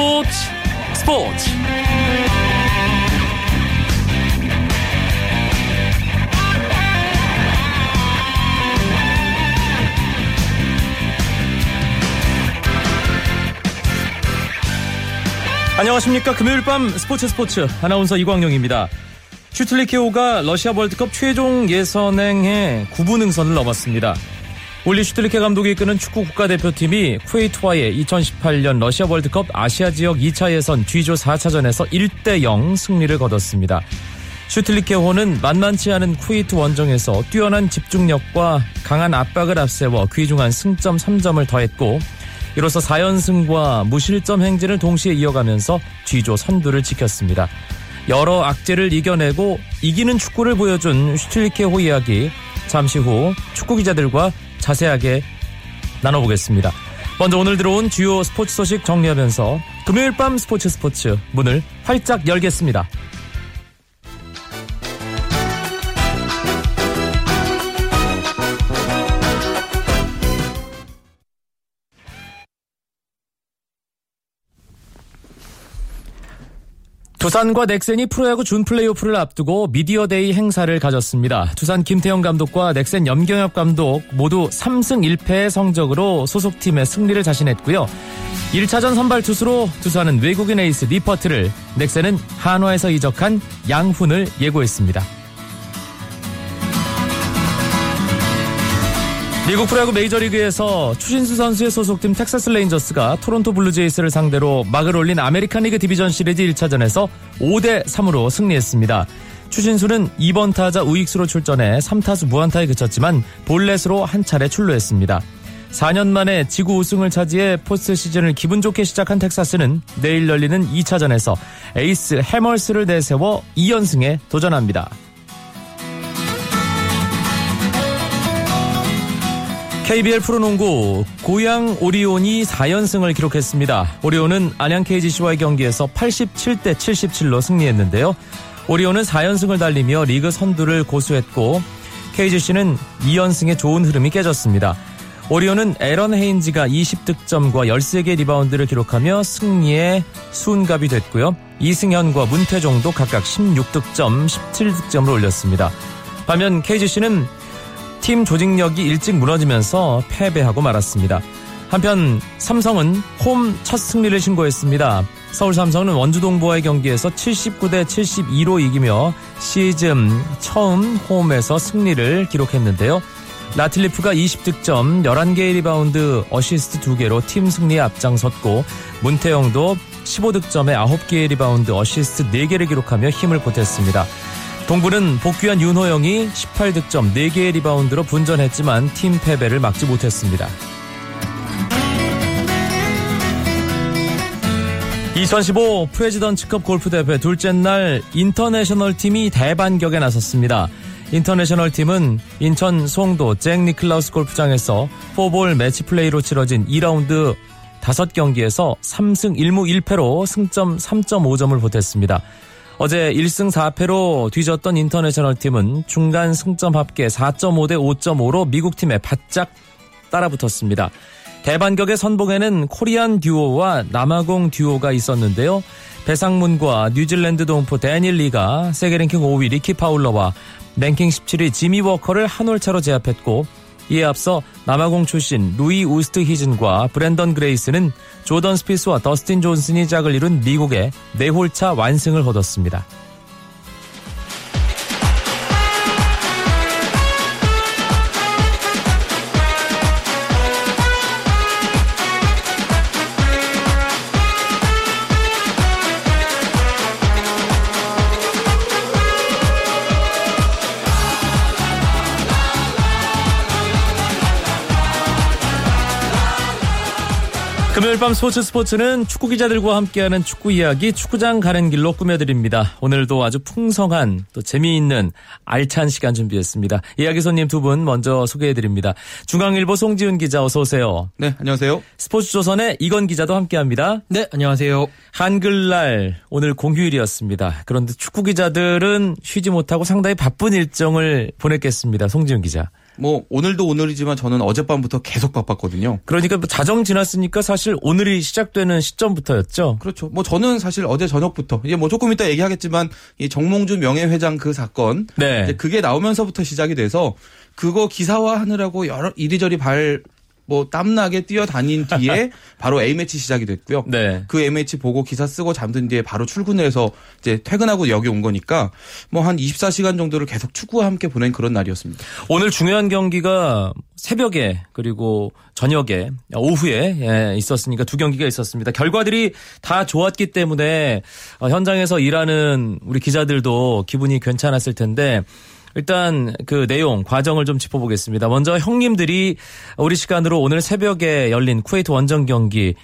스포츠. 스포츠. 안녕하십니까. 금요일 밤 스포츠 스포츠 아나운서 이광용입니다. 슈틸리케호가 러시아 월드컵 최종 예선행에 9부 능선을 넘었습니다 울리 슈틸리케 감독이 이끄는 축구 국가대표팀이 쿠웨이트와의 2018년 러시아 월드컵 아시아 지역 2차 예선 G조 4차전에서 1대0 승리를 거뒀습니다. 슈틸리케호는 만만치 않은 쿠웨이트 원정에서 뛰어난 집중력과 강한 압박을 앞세워 귀중한 승점 3점을 더했고 이로써 4연승과 무실점 행진을 동시에 이어가면서 G조 선두를 지켰습니다. 여러 악재를 이겨내고 이기는 축구를 보여준 슈틸리케호 이야기 잠시 후 축구 기자들과 자세하게 나눠보겠습니다. 먼저 오늘 들어온 주요 스포츠 소식 정리하면서 금요일 밤 스포츠 스포츠 문을 활짝 열겠습니다. 두산과 넥센이 프로야구 준 플레이오프를 앞두고 미디어데이 행사를 가졌습니다. 두산 김태형 감독과 넥센 염경엽 감독 모두 3승 1패의 성적으로 소속팀의 승리를 자신했고요. 1차전 선발 투수로 두산은 외국인 에이스 니퍼트를 넥센은 한화에서 이적한 양훈을 예고했습니다. 미국 프로야구 메이저리그에서 추신수 선수의 소속팀 텍사스 레인저스가 토론토 블루제이스를 상대로 막을 올린 아메리칸 리그 디비전 시리즈 1차전에서 5대 3으로 승리했습니다. 추신수는 2번 타자 우익수로 출전해 3타수 무안타에 그쳤지만 볼넷으로 한 차례 출루했습니다. 4년 만에 지구 우승을 차지해 포스트 시즌을 기분 좋게 시작한 텍사스는 내일 열리는 2차전에서 에이스 해멀스를 내세워 2연승에 도전합니다. KBL 프로농구 고양 오리온이 4연승을 기록했습니다. 오리온은 안양 KGC와의 경기에서 87대 77로 승리했는데요. 오리온은 4연승을 달리며 리그 선두를 고수했고 KGC는 2연승의 좋은 흐름이 깨졌습니다. 오리온은 애런 헤인즈가 20득점과 13개 리바운드를 기록하며 승리에 수훈갑이 됐고요. 이승현과 문태종도 각각 16득점, 17득점을 올렸습니다. 반면 KGC는 팀 조직력이 일찍 무너지면서 패배하고 말았습니다. 한편 삼성은 홈 첫 승리를 신고했습니다. 서울 삼성은 원주 동부와의 경기에서 79대 72로 이기며 시즌 처음 홈에서 승리를 기록했는데요. 라틀리프가 20득점, 11개의 리바운드, 어시스트 2개로 팀 승리에 앞장섰고 문태영도 15득점에 9개의 리바운드, 어시스트 4개를 기록하며 힘을 보탰습니다. 동부는 복귀한 윤호영이 18득점 4개의 리바운드로 분전했지만 팀 패배를 막지 못했습니다. 2015 프레지던츠컵 골프 대회 둘째 날 인터내셔널 팀이 대반격에 나섰습니다. 인터내셔널 팀은 인천 송도 잭 니클라우스 골프장에서 4볼 매치 플레이로 치러진 2라운드 5경기에서 3승 1무 1패로 승점 3.5점을 보탰습니다. 어제 1승 4패로 뒤졌던 인터내셔널 팀은 중간 승점 합계 4.5대 5.5로 미국 팀에 바짝 따라붙었습니다. 대반격의 선봉에는 코리안 듀오와 남아공 듀오가 있었는데요. 배상문과 뉴질랜드 동포 대니 리가 세계 랭킹 5위 리키 파울러와 랭킹 17위 지미 워커를 한 홀 차로 제압했고 이에 앞서 남아공 출신 루이 우스트히즌과 브랜던 그레이스는 조던 스피스와 더스틴 존슨이 짝을 이룬 미국에 네 홀 차 완승을 거뒀습니다. 금요일 밤 스포츠 스포츠는 축구 기자들과 함께하는 축구 이야기 축구장 가는 길로 꾸며드립니다. 오늘도 아주 풍성한 또 재미있는 알찬 시간 준비했습니다. 이야기 손님 두 분 먼저 소개해드립니다. 중앙일보 송지훈 기자 어서 오세요. 네, 안녕하세요. 스포츠조선의 이건 기자도 함께합니다. 네, 안녕하세요. 한글날 오늘 공휴일이었습니다. 그런데 축구 기자들은 쉬지 못하고 상당히 바쁜 일정을 보냈겠습니다. 송지훈 기자. 뭐 오늘도 오늘이지만 저는 어젯밤부터 계속 바빴거든요. 그러니까 뭐 자정 지났으니까 사실 오늘이 시작되는 시점부터였죠. 그렇죠. 뭐 저는 사실 어제 저녁부터 이제 뭐 조금 이따 얘기하겠지만 이 정몽주 명예회장 그 사건 네. 그게 나오면서부터 시작이 돼서 그거 기사화하느라고 여러 이리저리 발 뭐 땀나게 뛰어다닌 뒤에 바로 A매치 시작이 됐고요. 네. 그 A매치 보고 기사 쓰고 잠든 뒤에 바로 출근을 해서 이제 퇴근하고 여기 온 거니까 뭐 한 24시간 정도를 계속 축구와 함께 보낸 그런 날이었습니다. 오늘 중요한 경기가 새벽에 그리고 저녁에 오후에 예, 있었으니까 두 경기가 있었습니다. 결과들이 다 좋았기 때문에 어, 현장에서 일하는 우리 기자들도 기분이 괜찮았을 텐데 일단 그 내용 과정을 좀 짚어보겠습니다. 먼저 형님들이 우리 시간으로 오늘 새벽에 열린 쿠웨이트 원정 경기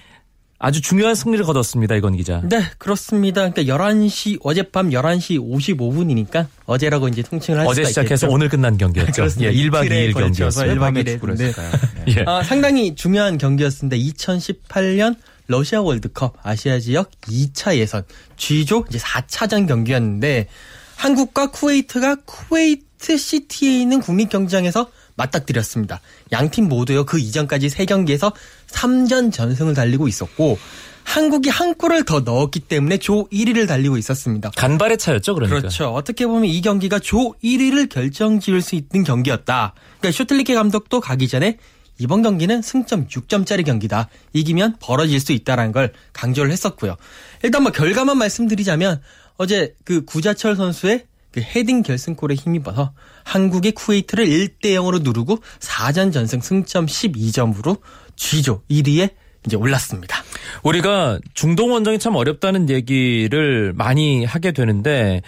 아주 중요한 승리를 거뒀습니다. 이건 기자. 네, 그렇습니다. 그러니까 11시 어젯밤 11시 55분이니까 어제라고 이제 통칭을 할 어제 수가 시작해서 있겠죠. 오늘 끝난 경기였죠. 그렇습니다. 예, 1박 이틀에 2일 걸쳐서 경기였어요. 일박 밤에 이일 축구를 했는데 했을까요? 네. 예. 아, 상당히 중요한 경기였습니다. 2018년 러시아 월드컵 아시아 지역 2차 예선 G조 이제 4차전 경기였는데 한국과 쿠웨이트가 쿠웨이트 시티에 있는 국립 경기장에서 맞닥뜨렸습니다. 양팀 모두요 그 이전까지 3경기에서 3전 전승을 달리고 있었고 한국이 한 골을 더 넣었기 때문에 조 1위를 달리고 있었습니다. 간발의 차였죠, 그러니까. 그렇죠. 어떻게 보면 이 경기가 조 1위를 결정지을 수 있는 경기였다. 그러니까 슈틸리케 감독도 가기 전에 이번 경기는 승점 6점짜리 경기다. 이기면 벌어질 수 있다라는 걸 강조를 했었고요. 일단 뭐 결과만 말씀드리자면 어제 그 구자철 선수의 그 헤딩 결승골에 힘입어서 한국이 쿠웨이트를 1대 0으로 누르고 4전 전승 승점 12점으로 G조 1위에 이제 올랐습니다. 우리가 중동 원정이 참 어렵다는 얘기를 많이 하게 되는데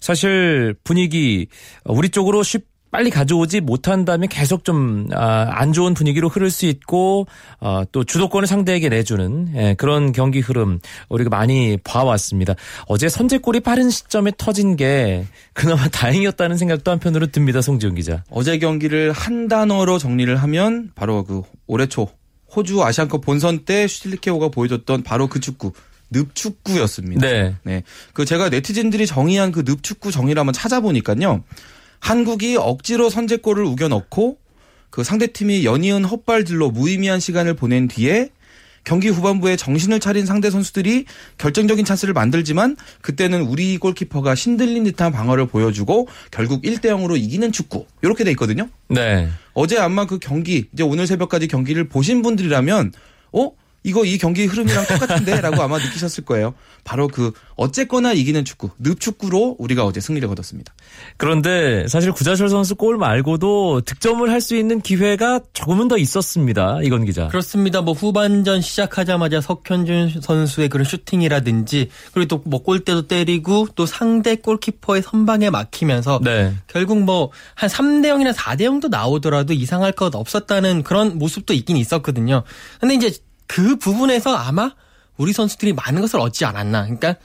사실 분위기 우리 쪽으로 쉽 빨리 가져오지 못한다면 계속 좀 안 좋은 분위기로 흐를 수 있고 어, 또 주도권을 상대에게 내주는 예, 그런 경기 흐름 우리가 많이 봐왔습니다. 어제 선제골이 빠른 시점에 터진 게 그나마 다행이었다는 생각도 한편으로 듭니다. 송지훈 기자. 어제 경기를 한 단어로 정리를 하면 바로 그 올해 초 호주 아시안컵 본선 때 슈틸리케오가 보여줬던 바로 그 축구 늪축구였습니다. 네. 네. 그 제가 네티즌들이 정의한 그 늪축구 정의를 한번 찾아보니까요. 한국이 억지로 선제골을 우겨 넣고 그 상대팀이 연이은 헛발질로 무의미한 시간을 보낸 뒤에 경기 후반부에 정신을 차린 상대 선수들이 결정적인 찬스를 만들지만 그때는 우리 골키퍼가 신들린 듯한 방어를 보여주고 결국 1대 0으로 이기는 축구. 이렇게 돼 있거든요. 네. 어제 아마 그 경기 이제 오늘 새벽까지 경기를 보신 분들이라면 어 이거 이 경기 흐름이랑 똑같은데라고 아마 느끼셨을 거예요. 바로 그 어쨌거나 이기는 축구, 늪축구로 우리가 어제 승리를 거뒀습니다. 그런데 사실 구자철 선수 골 말고도 득점을 할 수 있는 기회가 조금은 더 있었습니다. 이건 기자. 그렇습니다. 뭐 후반전 시작하자마자 석현준 선수의 그런 슈팅이라든지 그리고 또 뭐 골대도 때리고 또 상대 골키퍼의 선방에 막히면서 네. 결국 뭐 한 3대 0이나 4대 0도 나오더라도 이상할 것 없었다는 그런 모습도 있긴 있었거든요. 근데 이제 그 부분에서 아마 우리 선수들이 많은 것을 얻지 않았나. 그러니까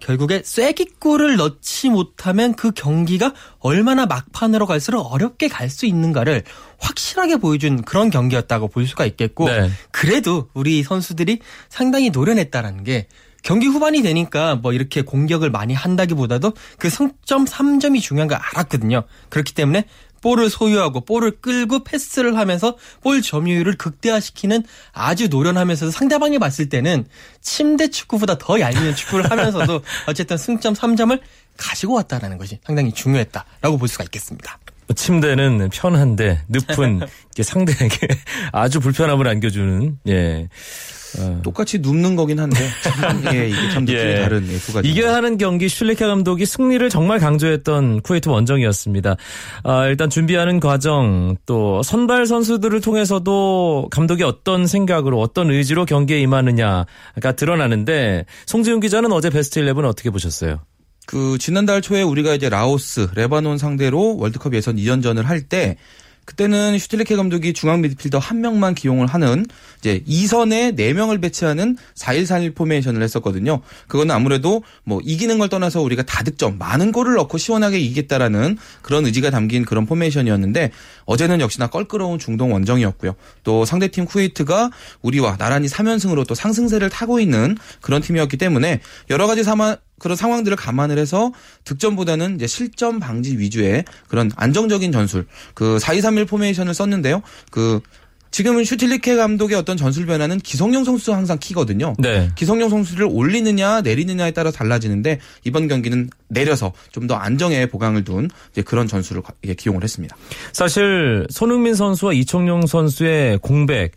결국에 쐐기골을 넣지 못하면 그 경기가 얼마나 막판으로 갈수록 어렵게 갈 수 있는가를 확실하게 보여준 그런 경기였다고 볼 수가 있겠고 네. 그래도 우리 선수들이 상당히 노련했다라는 게 경기 후반이 되니까 뭐 이렇게 공격을 많이 한다기보다도 그 승점 3점이 중요한 걸 알았거든요. 그렇기 때문에 볼을 소유하고 볼을 끌고 패스를 하면서 볼 점유율을 극대화시키는 아주 노련하면서도 상대방이 봤을 때는 침대 축구보다 더 얄미운 축구를 하면서도 어쨌든 승점 3점을 가지고 왔다라는 것이 상당히 중요했다라고 볼 수가 있겠습니다. 침대는 편한데 늪은 상대에게 아주 불편함을 안겨주는 예. 어. 똑같이 눕는 거긴 한데 참, 예, 이게 참 느낌이 예. 다른 예, 두 가지. 이겨야 하는 경기 슐레케 감독이 승리를 정말 강조했던 쿠웨이트 원정이었습니다. 아, 일단 준비하는 과정 또 선발 선수들을 통해서도 감독이 어떤 생각으로 어떤 의지로 경기에 임하느냐가 드러나는데 송지훈 기자는 어제 베스트 11 어떻게 보셨어요? 그 지난달 초에 우리가 이제 라오스, 레바논 상대로 월드컵 예선 2연전을 할 때 그때는 슈틸리케 감독이 중앙 미드필더 한 명만 기용을 하는 이제 2선에 4명을 배치하는 4-1-4-1 포메이션을 했었거든요. 그거는 아무래도 뭐 이기는 걸 떠나서 우리가 다득점, 많은 골을 넣고 시원하게 이기겠다라는 그런 의지가 담긴 그런 포메이션이었는데 어제는 역시나 껄끄러운 중동 원정이었고요. 또 상대팀 쿠웨이트가 우리와 나란히 3연승으로 또 상승세를 타고 있는 그런 팀이었기 때문에 여러 가지 사마, 그런 상황들을 감안을 해서 득점보다는 이제 실점 방지 위주의 그런 안정적인 전술 그 4-2-3-1 포메이션을 썼는데요. 그 지금은 슈틸리케 감독의 어떤 전술 변화는 기성용 선수가 항상 키거든요. 네. 기성용 선수를 올리느냐 내리느냐에 따라 달라지는데 이번 경기는 내려서 좀 더 안정에 보강을 둔 그런 전술을 기용을 했습니다. 사실 손흥민 선수와 이청용 선수의 공백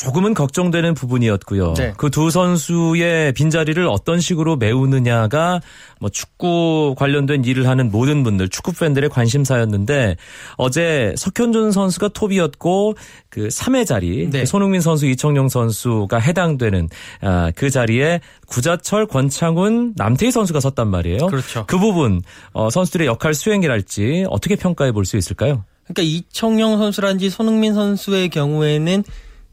조금은 걱정되는 부분이었고요. 네. 그두 선수의 빈자리를 어떤 식으로 메우느냐가 뭐 축구 관련된 일을 하는 모든 분들, 축구 팬들의 관심사였는데 어제 석현준 선수가 톱이었고 그 3회 자리 네. 그 손흥민 선수, 이청용 선수가 해당되는 아, 그 자리에 구자철, 권창훈, 남태희 선수가 섰단 말이에요. 그렇죠. 그 부분 어, 선수들의 역할 수행이랄지 어떻게 평가해 볼 수 있을까요? 그러니까 이청용 선수란지 손흥민 선수의 경우에는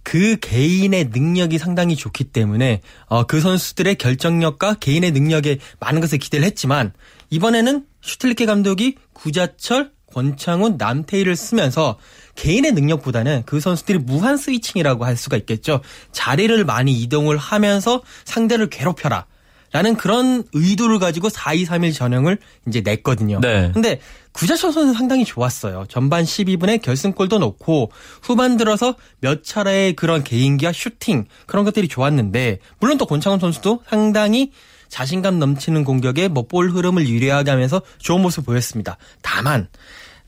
그 개인의 능력이 상당히 좋기 때문에 어, 그 선수들의 결정력과 개인의 능력에 많은 것을 기대를 했지만 이번에는 슈틸리케 감독이 구자철, 권창훈, 남태희를 쓰면서 개인의 능력보다는 그 선수들이 무한 스위칭이라고 할 수가 있겠죠. 자리를 많이 이동을 하면서 상대를 괴롭혀라. 라는 그런 의도를 가지고 4-2-3-1 전형을 이제 냈거든요. 네. 근데 구자철 선수는 상당히 좋았어요. 전반 12분에 결승골도 넣고 후반 들어서 몇 차례의 그런 개인기와 슈팅 그런 것들이 좋았는데 물론 또 권창훈 선수도 상당히 자신감 넘치는 공격에 뭐 볼 흐름을 유리하게 하면서 좋은 모습 보였습니다. 다만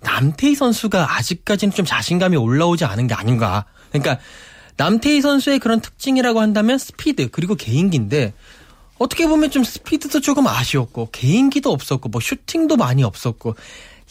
남태희 선수가 아직까지는 좀 자신감이 올라오지 않은 게 아닌가. 그러니까 남태희 선수의 그런 특징이라고 한다면 스피드 그리고 개인기인데 어떻게 보면 좀 스피드도 조금 아쉬웠고 개인기도 없었고 뭐 슈팅도 많이 없었고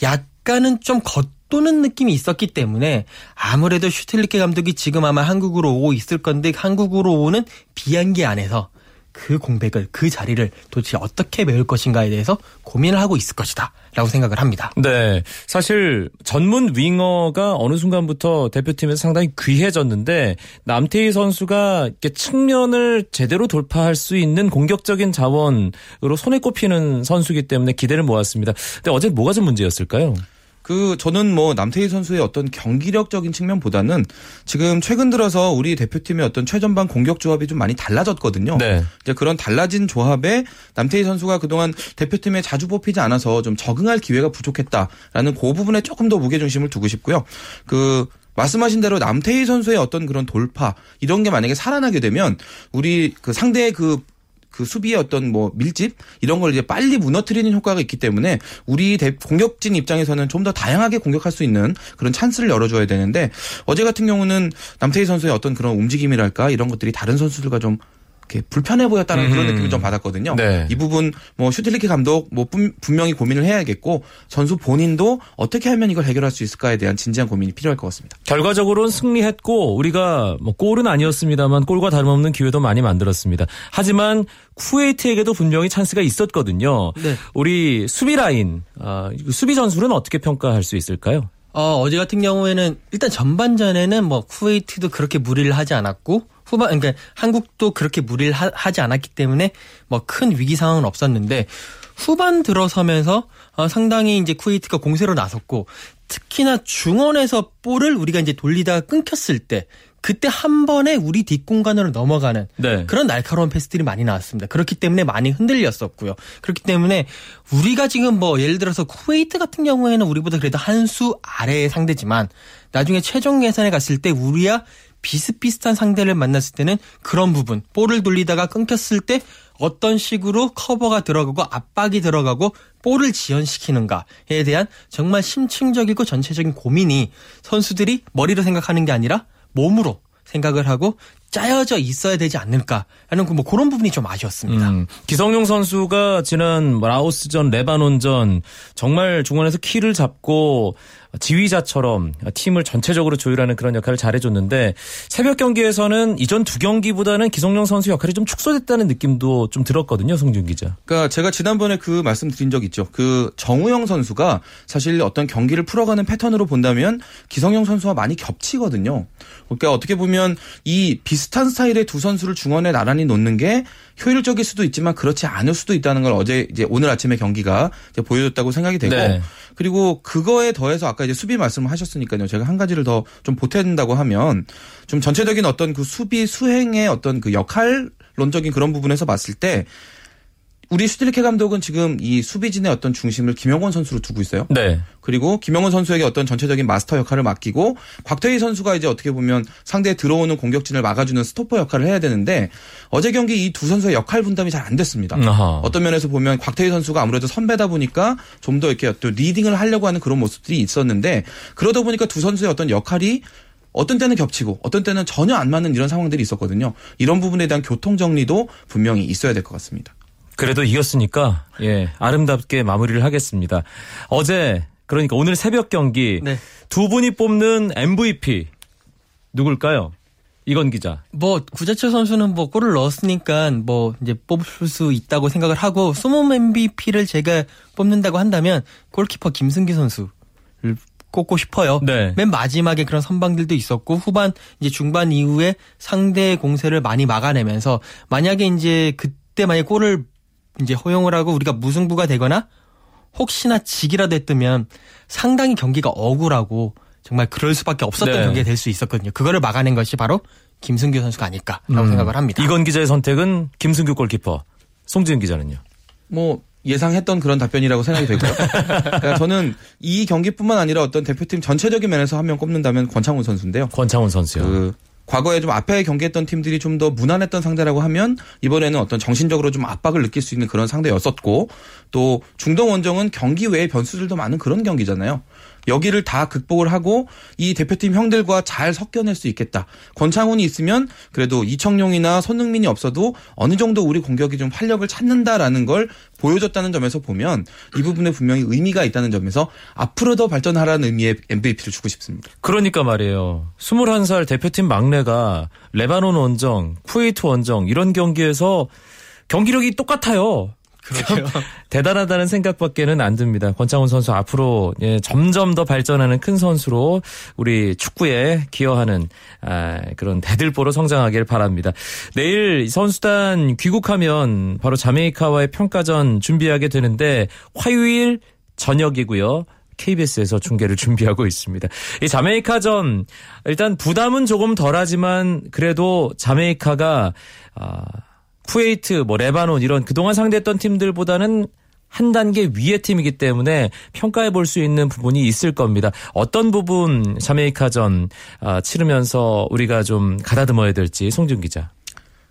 약간은 좀 겉도는 느낌이 있었기 때문에 아무래도 슈틸리케 감독이 지금 아마 한국으로 오고 있을 건데 한국으로 오는 비행기 안에서 그 공백을 그 자리를 도대체 어떻게 메울 것인가에 대해서 고민을 하고 있을 것이다 라고 생각을 합니다. 네. 사실 전문 윙어가 어느 순간부터 대표팀에서 상당히 귀해졌는데 남태희 선수가 이렇게 측면을 제대로 돌파할 수 있는 공격적인 자원으로 손에 꼽히는 선수이기 때문에 기대를 모았습니다. 근데 어제 뭐가 좀 문제였을까요? 그 저는 뭐 남태희 선수의 어떤 경기력적인 측면보다는 지금 최근 들어서 우리 대표팀의 어떤 최전방 공격 조합이 좀 많이 달라졌거든요. 네. 이제 그런 달라진 조합에 남태희 선수가 그동안 대표팀에 자주 뽑히지 않아서 좀 적응할 기회가 부족했다라는 그 부분에 조금 더 무게 중심을 두고 싶고요. 그 말씀하신 대로 남태희 선수의 어떤 그런 돌파 이런 게 만약에 살아나게 되면 우리 그 상대의 그 그 수비의 어떤 뭐 밀집 이런 걸 이제 빨리 무너뜨리는 효과가 있기 때문에 우리 대, 공격진 입장에서는 좀 더 다양하게 공격할 수 있는 그런 찬스를 열어줘야 되는데 어제 같은 경우는 남태희 선수의 어떤 그런 움직임이랄까 이런 것들이 다른 선수들과 좀 이렇게 불편해 보였다는 그런 음. 느낌을 좀 받았거든요. 네. 이 부분 뭐 슈틸리케 감독 뭐 분- 분명히 고민을 해야겠고 선수 본인도 어떻게 하면 이걸 해결할 수 있을까에 대한 진지한 고민이 필요할 것 같습니다. 결과적으로는 승리했고 우리가 뭐 골은 아니었습니다만 골과 다름없는 기회도 많이 만들었습니다. 하지만 쿠웨이트에게도 분명히 찬스가 있었거든요. 네. 우리 수비 라인, 아, 수비 전술은 어떻게 평가할 수 있을까요? 어, 어제 같은 경우에는 일단 전반전에는 뭐 쿠웨이트도 그렇게 무리를 하지 않았고 후반 그러니까 한국도 그렇게 무리를 하, 지 않았기 때문에 뭐 큰 위기 상황은 없었는데 후반 들어서면서 어, 상당히 이제 쿠웨이트가 공세로 나섰고 특히나 중원에서 볼을 우리가 이제 돌리다가 끊겼을 때 그때 한 번에 우리 뒷공간으로 넘어가는 네. 그런 날카로운 패스들이 많이 나왔습니다. 그렇기 때문에 많이 흔들렸었고요. 그렇기 때문에 우리가 지금 뭐 예를 들어서 쿠웨이트 같은 경우에는 우리보다 그래도 한 수 아래의 상대지만 나중에 최종 예선에 갔을 때 우리와 비슷비슷한 상대를 만났을 때는 그런 부분 볼을 돌리다가 끊겼을 때 어떤 식으로 커버가 들어가고 압박이 들어가고 볼을 지연시키는가에 대한 정말 심층적이고 전체적인 고민이 선수들이 머리로 생각하는 게 아니라 몸으로 생각을 하고 짜여져 있어야 되지 않을까라는 그뭐 그런 부분이 좀 아쉬웠습니다. 음, 기성용 선수가 지난 라오스전, 레바논전 정말 중원에서 키를 잡고 지휘자처럼 팀을 전체적으로 조율하는 그런 역할을 잘해줬는데 새벽 경기에서는 이전 두 경기보다는 기성용 선수 역할이 좀 축소됐다는 느낌도 좀 들었거든요, 송준 기자. 그러니까 제가 지난번에 그 말씀 드린 적 있죠. 그 정우영 선수가 사실 어떤 경기를 풀어가는 패턴으로 본다면 기성용 선수와 많이 겹치거든요. 그러니까 어떻게 보면 이 비슷한 스타일의 두 선수를 중원에 나란히 놓는 게 효율적일 수도 있지만 그렇지 않을 수도 있다는 걸 어제 이제 오늘 아침에 경기가 보여줬다고 생각이 되고 네. 그리고 그거에 더해서 아까 이제 수비 말씀을 하셨으니까요. 제가 한 가지를 더 좀 보탠다고 하면 좀 전체적인 어떤 그 수비 수행의 어떤 그 역할론적인 그런 부분에서 봤을 때 우리 슈틸리케 감독은 지금 이 수비진의 어떤 중심을 김영권 선수로 두고 있어요. 네. 그리고 김영권 선수에게 어떤 전체적인 마스터 역할을 맡기고 곽태휘 선수가 이제 어떻게 보면 상대에 들어오는 공격진을 막아주는 스토퍼 역할을 해야 되는데 어제 경기 이 두 선수의 역할 분담이 잘 안 됐습니다. 아하. 어떤 면에서 보면 곽태휘 선수가 아무래도 선배다 보니까 좀 더 이렇게 또 리딩을 하려고 하는 그런 모습들이 있었는데 그러다 보니까 두 선수의 어떤 역할이 어떤 때는 겹치고 어떤 때는 전혀 안 맞는 이런 상황들이 있었거든요. 이런 부분에 대한 교통 정리도 분명히 있어야 될 것 같습니다. 그래도 이겼으니까 예 아름답게 마무리를 하겠습니다. 어제 그러니까 오늘 새벽 경기 네. 두 분이 뽑는 MVP 누굴까요? 이건 기자. 뭐 구자철 선수는 뭐 골을 넣었으니까 뭐 이제 뽑을 수 있다고 생각을 하고 수몸 MVP를 제가 뽑는다고 한다면 골키퍼 김승기 선수를 꼽고 싶어요. 네. 맨 마지막에 그런 선방들도 있었고 후반 이제 중반 이후에 상대의 공세를 많이 막아내면서 만약에 이제 그때 만약 골을 이제 허용을 하고 우리가 무승부가 되거나 혹시나 지기라도 했으면 상당히 경기가 억울하고 정말 그럴 수밖에 없었던 네. 경기가 될 수 있었거든요. 그거를 막아낸 것이 바로 김승규 선수가 아닐까라고 음. 생각을 합니다. 이건 기자의 선택은 김승규 골키퍼. 송지은 기자는요. 뭐 예상했던 그런 답변이라고 생각이 되고요. 그러니까 저는 이 경기뿐만 아니라 어떤 대표팀 전체적인 면에서 한 명 꼽는다면 권창훈 선수인데요. 권창훈 선수요. 그 과거에 좀 앞에 경기했던 팀들이 좀 더 무난했던 상대라고 하면 이번에는 어떤 정신적으로 좀 압박을 느낄 수 있는 그런 상대였었고 또 중동 원정은 경기 외에 변수들도 많은 그런 경기잖아요. 여기를 다 극복을 하고 이 대표팀 형들과 잘 섞여낼 수 있겠다. 권창훈이 있으면 그래도 이청용이나 손흥민이 없어도 어느 정도 우리 공격이 좀 활력을 찾는다라는 걸 보여줬다는 점에서 보면 이 부분에 분명히 의미가 있다는 점에서 앞으로 더 발전하라는 의미의 MVP를 주고 싶습니다. 그러니까 말이에요. 21살 대표팀 막내가 레바논 원정, 쿠웨이트 원정 이런 경기에서 경기력이 똑같아요. 대단하다는 생각밖에는 안 듭니다. 권창훈 선수 앞으로 예, 점점 더 발전하는 큰 선수로 우리 축구에 기여하는 아, 그런 대들보로 성장하길 바랍니다. 내일 선수단 귀국하면 바로 자메이카와의 평가전 준비하게 되는데 화요일 저녁이고요. KBS에서 중계를 준비하고 있습니다. 이 자메이카전 일단 부담은 조금 덜하지만 그래도 자메이카가 아, 쿠웨이트, 뭐 레바논 이런 그동안 상대했던 팀들보다는 한 단계 위의 팀이기 때문에 평가해 볼 수 있는 부분이 있을 겁니다. 어떤 부분 자메이카전 아, 치르면서 우리가 좀 가다듬어야 될지 송준 기자.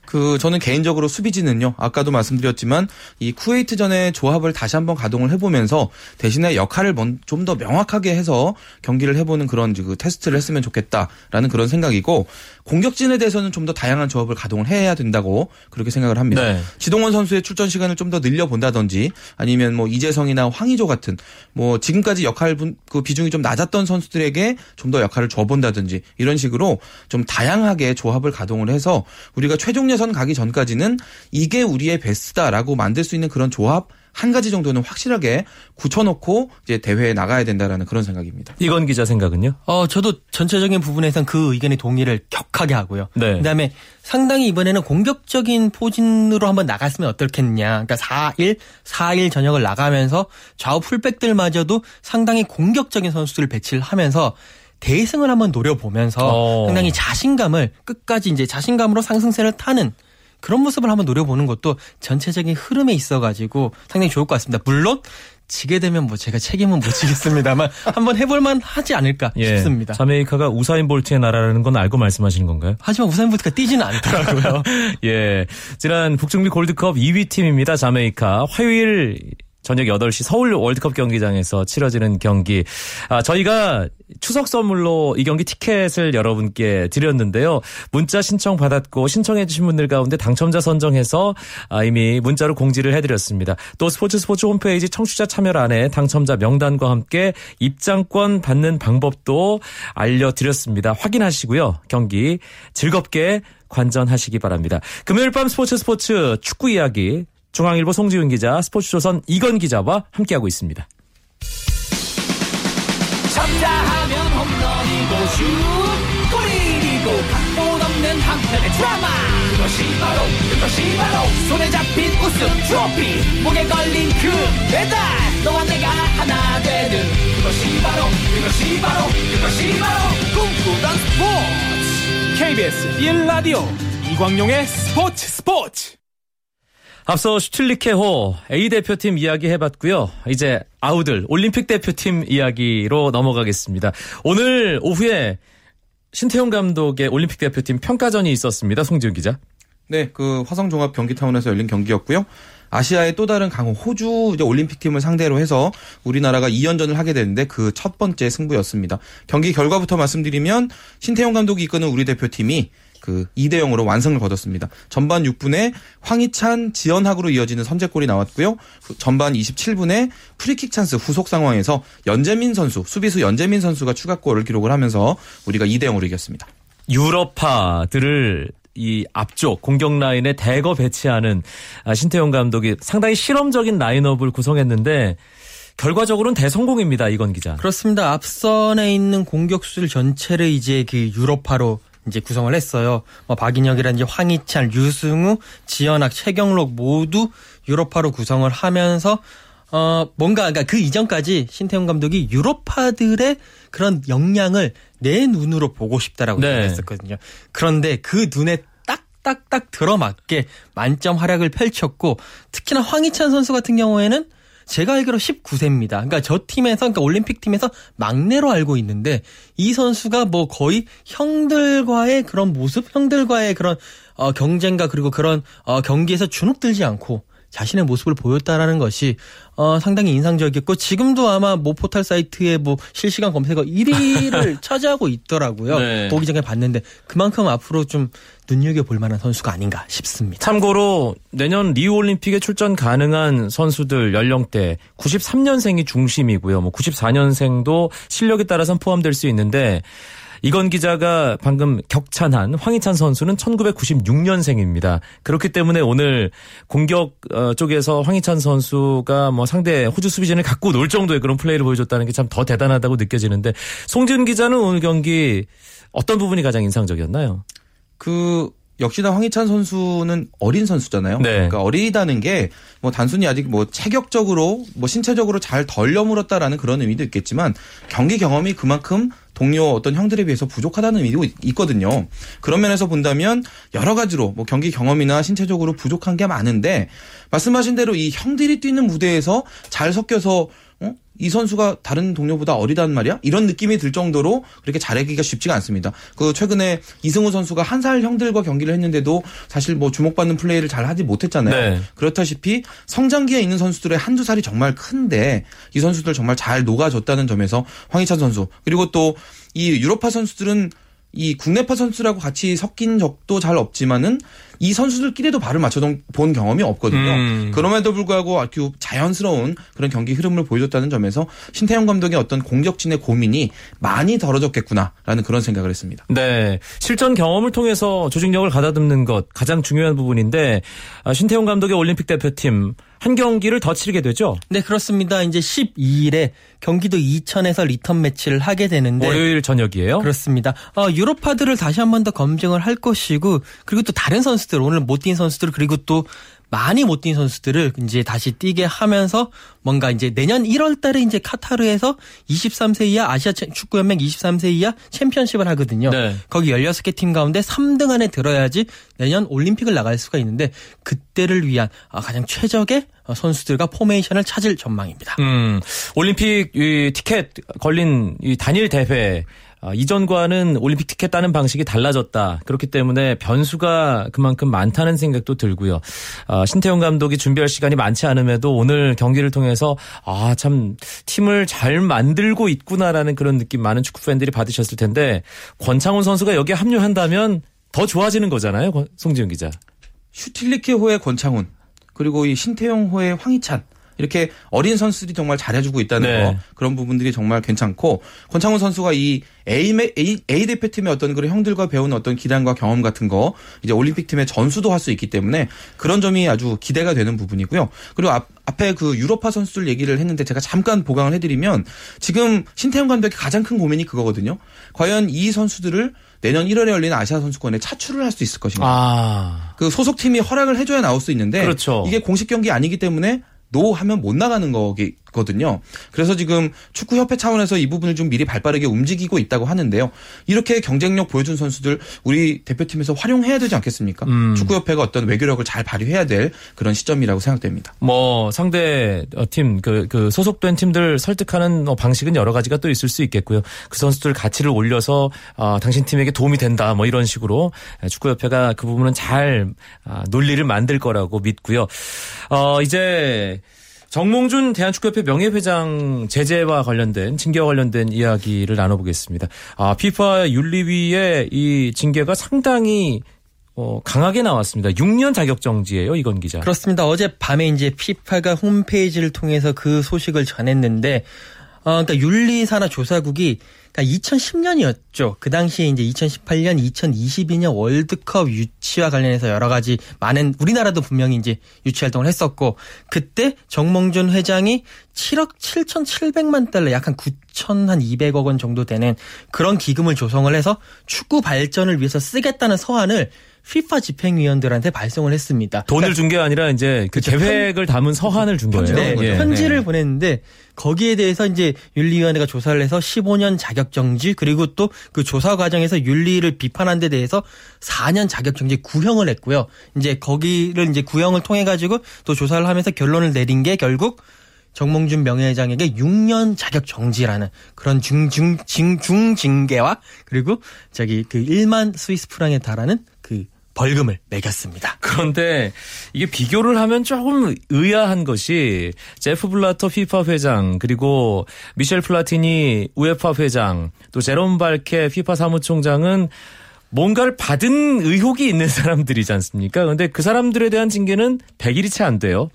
그 저는 개인적으로 수비진은요. 아까도 말씀드렸지만 이 쿠웨이트전의 조합을 다시 한번 가동을 해보면서 대신에 역할을 좀 더 명확하게 해서 경기를 해보는 그런 그 테스트를 했으면 좋겠다라는 그런 생각이고 공격진에 대해서는 좀 더 다양한 조합을 가동을 해야 된다고 그렇게 생각을 합니다. 네. 지동원 선수의 출전 시간을 좀 더 늘려본다든지 아니면 뭐 이재성이나 황의조 같은 뭐 지금까지 역할 분, 그 비중이 좀 낮았던 선수들에게 좀 더 역할을 줘본다든지 이런 식으로 좀 다양하게 조합을 가동을 해서 우리가 최종 예선 가기 전까지는 이게 우리의 베스트다라고 만들 수 있는 그런 조합 한 가지 정도는 확실하게 굳혀놓고 이제 대회에 나가야 된다라는 그런 생각입니다. 이건 기자 생각은요? 어, 저도 전체적인 부분에선 그 의견에 동의를 격하게 하고요. 네. 그다음에 상당히 이번에는 공격적인 포진으로 한번 나갔으면 어떻겠냐. 그러니까 4일, 4일 전역을 나가면서 좌우 풀백들마저도 상당히 공격적인 선수들을 배치를 하면서 대승을 한번 노려보면서 어. 상당히 자신감을 끝까지 이제 자신감으로 상승세를 타는 그런 모습을 한번 노려보는 것도 전체적인 흐름에 있어가지고 상당히 좋을 것 같습니다. 물론 지게 되면 뭐 제가 책임은 못 지겠습니다만 한번 해볼만 하지 않을까 싶습니다. 예. 자메이카가 우사인 볼트의 나라라는 건 알고 말씀하시는 건가요? 하지만 우사인 볼트가 뛰지는 않더라고요. 예. 지난 북중미 골드컵 2위 팀입니다. 자메이카. 화요일 저녁 8시 서울 월드컵 경기장에서 치러지는 경기. 아, 저희가 추석 선물로 이 경기 티켓을 여러분께 드렸는데요. 문자 신청 받았고 신청해주신 분들 가운데 당첨자 선정해서 아, 이미 문자로 공지를 해드렸습니다. 또 스포츠 스포츠 홈페이지 청취자 참여란에 당첨자 명단과 함께 입장권 받는 방법도 알려드렸습니다. 확인하시고요. 경기 즐겁게 관전하시기 바랍니다. 금요일 밤 스포츠 스포츠 축구 이야기 중앙일보 송지훈 기자, 스포츠조선 이건 기자와 함께하고 있습니다. 쳤다 하면 홈런이고 슛 골이고 각본 없는 한편의 드라마. 그것이 바로 그것이 바로 손에 잡힌 우승 트로피. 목에 걸린 그 배달 너와 내가 하나 되는 그것이 바로 그것이 바로 그것이 바로 꿈꾸던 스포츠. KBS 1라디오 이광용의 스포츠 스포츠 앞서 슈틸리케호 A 대표팀 이야기 해봤고요. 이제 아우들 올림픽 대표팀 이야기로 넘어가겠습니다. 오늘 오후에 신태용 감독의 올림픽 대표팀 평가전이 있었습니다. 송지훈 기자. 네, 그 화성종합 경기타운에서 열린 경기였고요. 아시아의 또 다른 강호 호주 이제 올림픽 팀을 상대로 해서 우리나라가 2연전을 하게 되는데 그 첫 번째 승부였습니다. 경기 결과부터 말씀드리면 신태용 감독이 이끄는 우리 대표팀이 그 2대 0으로 완승을 거뒀습니다. 전반 6분에 황희찬, 지언학으로 이어지는 선제골이 나왔고요. 그 전반 27분에 프리킥 찬스 후속 상황에서 연제민 선수, 수비수 연제민 선수가 추가골을 기록을 하면서 우리가 2대 0으로 이겼습니다. 유럽파들을 이 앞쪽 공격 라인에 대거 배치하는 아, 신태용 감독이 상당히 실험적인 라인업을 구성했는데 결과적으로는 대성공입니다. 이건 기자. 그렇습니다. 앞선에 있는 공격수들 전체를 이제 그 유럽파로 이제 구성을 했어요. 뭐 박인혁이라든지 황희찬, 유승우, 지연학, 최경록 모두 유럽파로 구성을 하면서 어 뭔가 그러니까 그 이전까지 신태용 감독이 유럽파들의 그런 역량을 내 눈으로 보고 싶다라고 네. 얘기했었거든요. 그런데 그 눈에 딱딱딱 들어맞게 만점 활약을 펼쳤고 특히나 황희찬 선수 같은 경우에는 제가 알기로 19세입니다. 그러니까 저 팀에서 그러니까 올림픽 팀에서 막내로 알고 있는데 이 선수가 뭐 거의 형들과의 그런 모습, 형들과의 그런 어, 경쟁과 그리고 그런 어, 경기에서 주눅들지 않고 자신의 모습을 보였다라는 것이 어, 상당히 인상적이었고 지금도 아마 모 포털 사이트에 뭐 실시간 검색어 1위를 차지하고 있더라고요. 네. 보기 전에 봤는데 그만큼 앞으로 좀 눈여겨 볼 만한 선수가 아닌가 싶습니다. 참고로 내년 리우 올림픽에 출전 가능한 선수들 연령대 93년생이 중심이고요. 뭐 94년생도 실력에 따라서는 포함될 수 있는데 이건 기자가 방금 격찬한 황희찬 선수는 1996년생입니다. 그렇기 때문에 오늘 공격 어, 쪽에서 황희찬 선수가 뭐 상대 호주 수비진을 갖고 놀 정도의 그런 플레이를 보여줬다는 게 참 더 대단하다고 느껴지는데 송지은 기자는 오늘 경기 어떤 부분이 가장 인상적이었나요? 그 역시나 황희찬 선수는 어린 선수잖아요. 네. 그러니까 어리다는 게 뭐 단순히 아직 뭐 체격적으로 뭐 신체적으로 잘 덜 여물었다라는 그런 의미도 있겠지만 경기 경험이 그만큼 동료 어떤 형들에 비해서 부족하다는 의미도 있- 있거든요. 그런 면에서 본다면 여러 가지로 뭐 경기 경험이나 신체적으로 부족한 게 많은데 말씀하신 대로 이 형들이 뛰는 무대에서 잘 섞여서 어? 이 선수가 다른 동료보다 어리단 말이야? 이런 느낌이 들 정도로 그렇게 잘하기가 쉽지가 않습니다. 그 최근에 이승우 선수가 한 살 형들과 경기를 했는데도 사실 뭐 주목받는 플레이를 잘 하지 못했잖아요. 네. 그렇다시피 성장기에 있는 선수들의 한두 살이 정말 큰데 이 선수들 정말 잘 녹아줬다는 점에서 황희찬 선수 그리고 또 이 유로파 선수들은 이 국내파 선수라고 같이 섞인 적도 잘 없지만은 이 선수들끼리도 발을 맞춰본 경험이 없거든요. 음. 그럼에도 불구하고 아주 자연스러운 그런 경기 흐름을 보여줬다는 점에서 신태용 감독의 어떤 공격진의 고민이 많이 덜어졌겠구나라는 그런 생각을 했습니다. 네. 실전 경험을 통해서 조직력을 가다듬는 것 가장 중요한 부분인데 아, 신태용 감독의 올림픽 대표팀 한 경기를 더 치르게 되죠. 네, 그렇습니다. 이제 12일에 경기도 이천에서 리턴 매치를 하게 되는데 월요일 저녁이에요. 그렇습니다. 어, 유럽파들을 다시 한 번 더 검증을 할 것이고 그리고 또 다른 선수들 오늘 못 뛴 선수들 그리고 또 많이 못 뛴 선수들을 이제 다시 뛰게 하면서 뭔가 이제 내년 1월 달에 이제 카타르에서 23세 이하 아시아 체- 축구 연맹 23세 이하 챔피언십을 하거든요. 네. 거기 16개 팀 가운데 3등 안에 들어야지 내년 올림픽을 나갈 수가 있는데 그때를 위한 아, 가장 최적의 어, 선수들과 포메이션을 찾을 전망입니다. 음, 올림픽 이 티켓 걸린 이 단일 대회 아, 이전과는 올림픽 티켓 따는 방식이 달라졌다. 그렇기 때문에 변수가 그만큼 많다는 생각도 들고요. 아, 신태용 감독이 준비할 시간이 많지 않음에도 오늘 경기를 통해서 아, 참 팀을 잘 만들고 있구나라는 그런 느낌 많은 축구 팬들이 받으셨을 텐데 권창훈 선수가 여기에 합류한다면 더 좋아지는 거잖아요. 권- 송지훈 기자. 슈틸리케 호의 권창훈 그리고 이 신태용 호의 황희찬 이렇게 어린 선수들이 정말 잘해주고 있다는 네. 거 그런 부분들이 정말 괜찮고 권창훈 선수가 이 A, A, A 대표팀의 어떤 그런 형들과 배운 어떤 기량과 경험 같은 거 이제 올림픽 팀의 전수도 할 수 있기 때문에 그런 점이 아주 기대가 되는 부분이고요. 그리고 앞, 앞에 그 유로파 선수들 얘기를 했는데 제가 잠깐 보강을 해드리면 지금 신태용 감독의 가장 큰 고민이 그거거든요. 과연 이 선수들을 내년 1월에 열리는 아시아 선수권에 차출을 할 수 있을 것인가. 아, 그 소속팀이 허락을 해줘야 나올 수 있는데 그렇죠. 이게 공식 경기 아니기 때문에 노 하면 못 나가는 거기 같거든요. 그래서 지금 축구협회 차원에서 이 부분을 좀 미리 발빠르게 움직이고 있다고 하는데요. 이렇게 경쟁력 보여준 선수들 우리 대표팀에서 활용해야 되지 않겠습니까? 음. 축구협회가 어떤 외교력을 잘 발휘해야 될 그런 시점이라고 생각됩니다. 뭐 상대 어, 팀, 그, 그 소속된 팀들 설득하는 뭐 방식은 여러 가지가 또 있을 수 있겠고요. 그 선수들 가치를 올려서 어, 당신 팀에게 도움이 된다 뭐 이런 식으로 축구협회가 그 부분은 잘 아, 논리를 만들 거라고 믿고요. 어, 이제 정몽준 대한축구협회 명예회장 제재와 관련된 징계와 관련된 이야기를 나눠보겠습니다. 아, 피파 윤리위의 이 징계가 상당히 어, 강하게 나왔습니다. 6년 자격 정지예요, 이건 기자. 그렇습니다. 어제 밤에 이제 피파가 홈페이지를 통해서 그 소식을 전했는데 어, 그러니까 윤리산하 조사국이 그러니까 2010년이었죠. 그 당시에 이제 2018년, 2022년 월드컵 유치와 관련해서 여러 가지 많은 우리나라도 분명히 이제 유치 활동을 했었고 그때 정몽준 회장이 7억 7,700만 달러 약한 9천 한 200억 원 정도 되는 그런 기금을 조성을 해서 축구 발전을 위해서 쓰겠다는 서한을 피파 집행위원들한테 발송을 했습니다. 돈을 준게 아니라 이제 그 계획을 담은 서한을 준 거예요. 네, 거죠. 편지를 보냈는데 거기에 대해서 이제 윤리위원회가 조사를 해서 15년 자격정지 그리고 또 그 조사 과정에서 윤리를 비판한 데 대해서 4년 자격정지 구형을 했고요. 이제 거기를 이제 구형을 통해 가지고 또 조사를 하면서 결론을 내린 게 결국 정몽준 명예회장에게 6년 자격 정지라는 그런 중중 중징계와 그리고 저기 그 1만 스위스 프랑에 달하는 그 벌금을 매겼습니다. 그런데 이게 비교를 하면 조금 의아한 것이 제프 블라터 피파 회장 그리고 미셸 플라티니 우에파 회장 또 제롬 발케 피파 사무총장은 뭔가를 받은 의혹이 있는 사람들이지 않습니까? 그런데 그 사람들에 대한 징계는 100일이 채 안 돼요.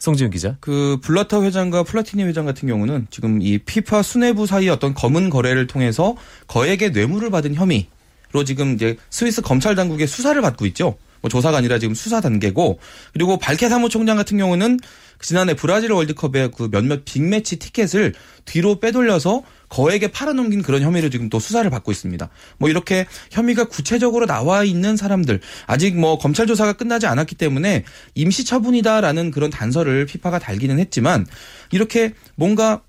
송지훈 기자. 그 블라타 회장과 플라티니 회장 같은 경우는 지금 이 피파 수뇌부 사이의 어떤 검은 거래를 통해서 거액의 뇌물을 받은 혐의 로 지금 이제 스위스 검찰 당국의 수사를 받고 있죠. 뭐 조사가 아니라 지금 수사 단계고 그리고 발케 사무총장 같은 경우는 지난해 브라질 월드컵의 그 몇몇 빅매치 티켓을 뒤로 빼돌려서 거액에 팔아넘긴 그런 혐의로 지금 또 수사를 받고 있습니다. 뭐 이렇게 혐의가 구체적으로 나와 있는 사람들 아직 뭐 검찰 조사가 끝나지 않았기 때문에 임시 처분이다라는 그런 단서를 피파가 달기는 했지만 이렇게 뭔가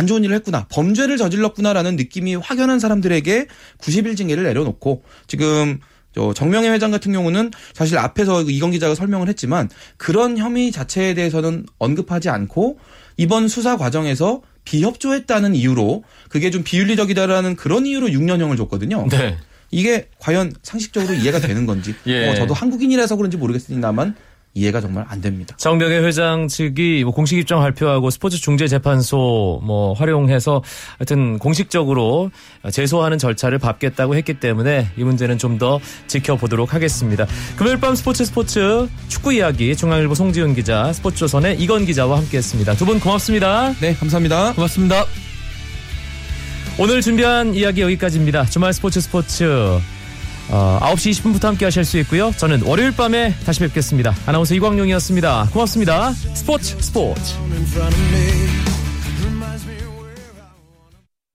안 좋은 일을 했구나, 범죄를 저질렀구나라는 느낌이 확연한 사람들에게 90일 징계를 내려놓고 지금 저 정명회 회장 같은 경우는 사실 앞에서 이건 기자가 설명을 했지만 그런 혐의 자체에 대해서는 언급하지 않고 이번 수사 과정에서 비협조했다는 이유로 그게 좀 비윤리적이다라는 그런 이유로 6년형을 줬거든요. 네. 이게 과연 상식적으로 이해가 되는 건지 예. 뭐 저도 한국인이라서 그런지 모르겠습니다만 이해가 정말 안 됩니다. 정명회 회장 측이 뭐 공식 입장 발표하고 스포츠 중재 재판소 뭐 활용해서 하여튼 공식적으로 제소하는 절차를 밟겠다고 했기 때문에 이 문제는 좀 더 지켜보도록 하겠습니다. 금요일 밤 스포츠 스포츠 축구 이야기 중앙일보 송지훈 기자, 스포츠조선의 이건 기자와 함께했습니다. 두 분 고맙습니다. 네, 감사합니다. 고맙습니다. 오늘 준비한 이야기 여기까지입니다. 주말 스포츠 스포츠 어, 9시 20분부터 함께 하실 수 있고요. 저는 월요일 밤에 다시 뵙겠습니다. 아나운서 이광용이었습니다. 고맙습니다. 스포츠 스포츠.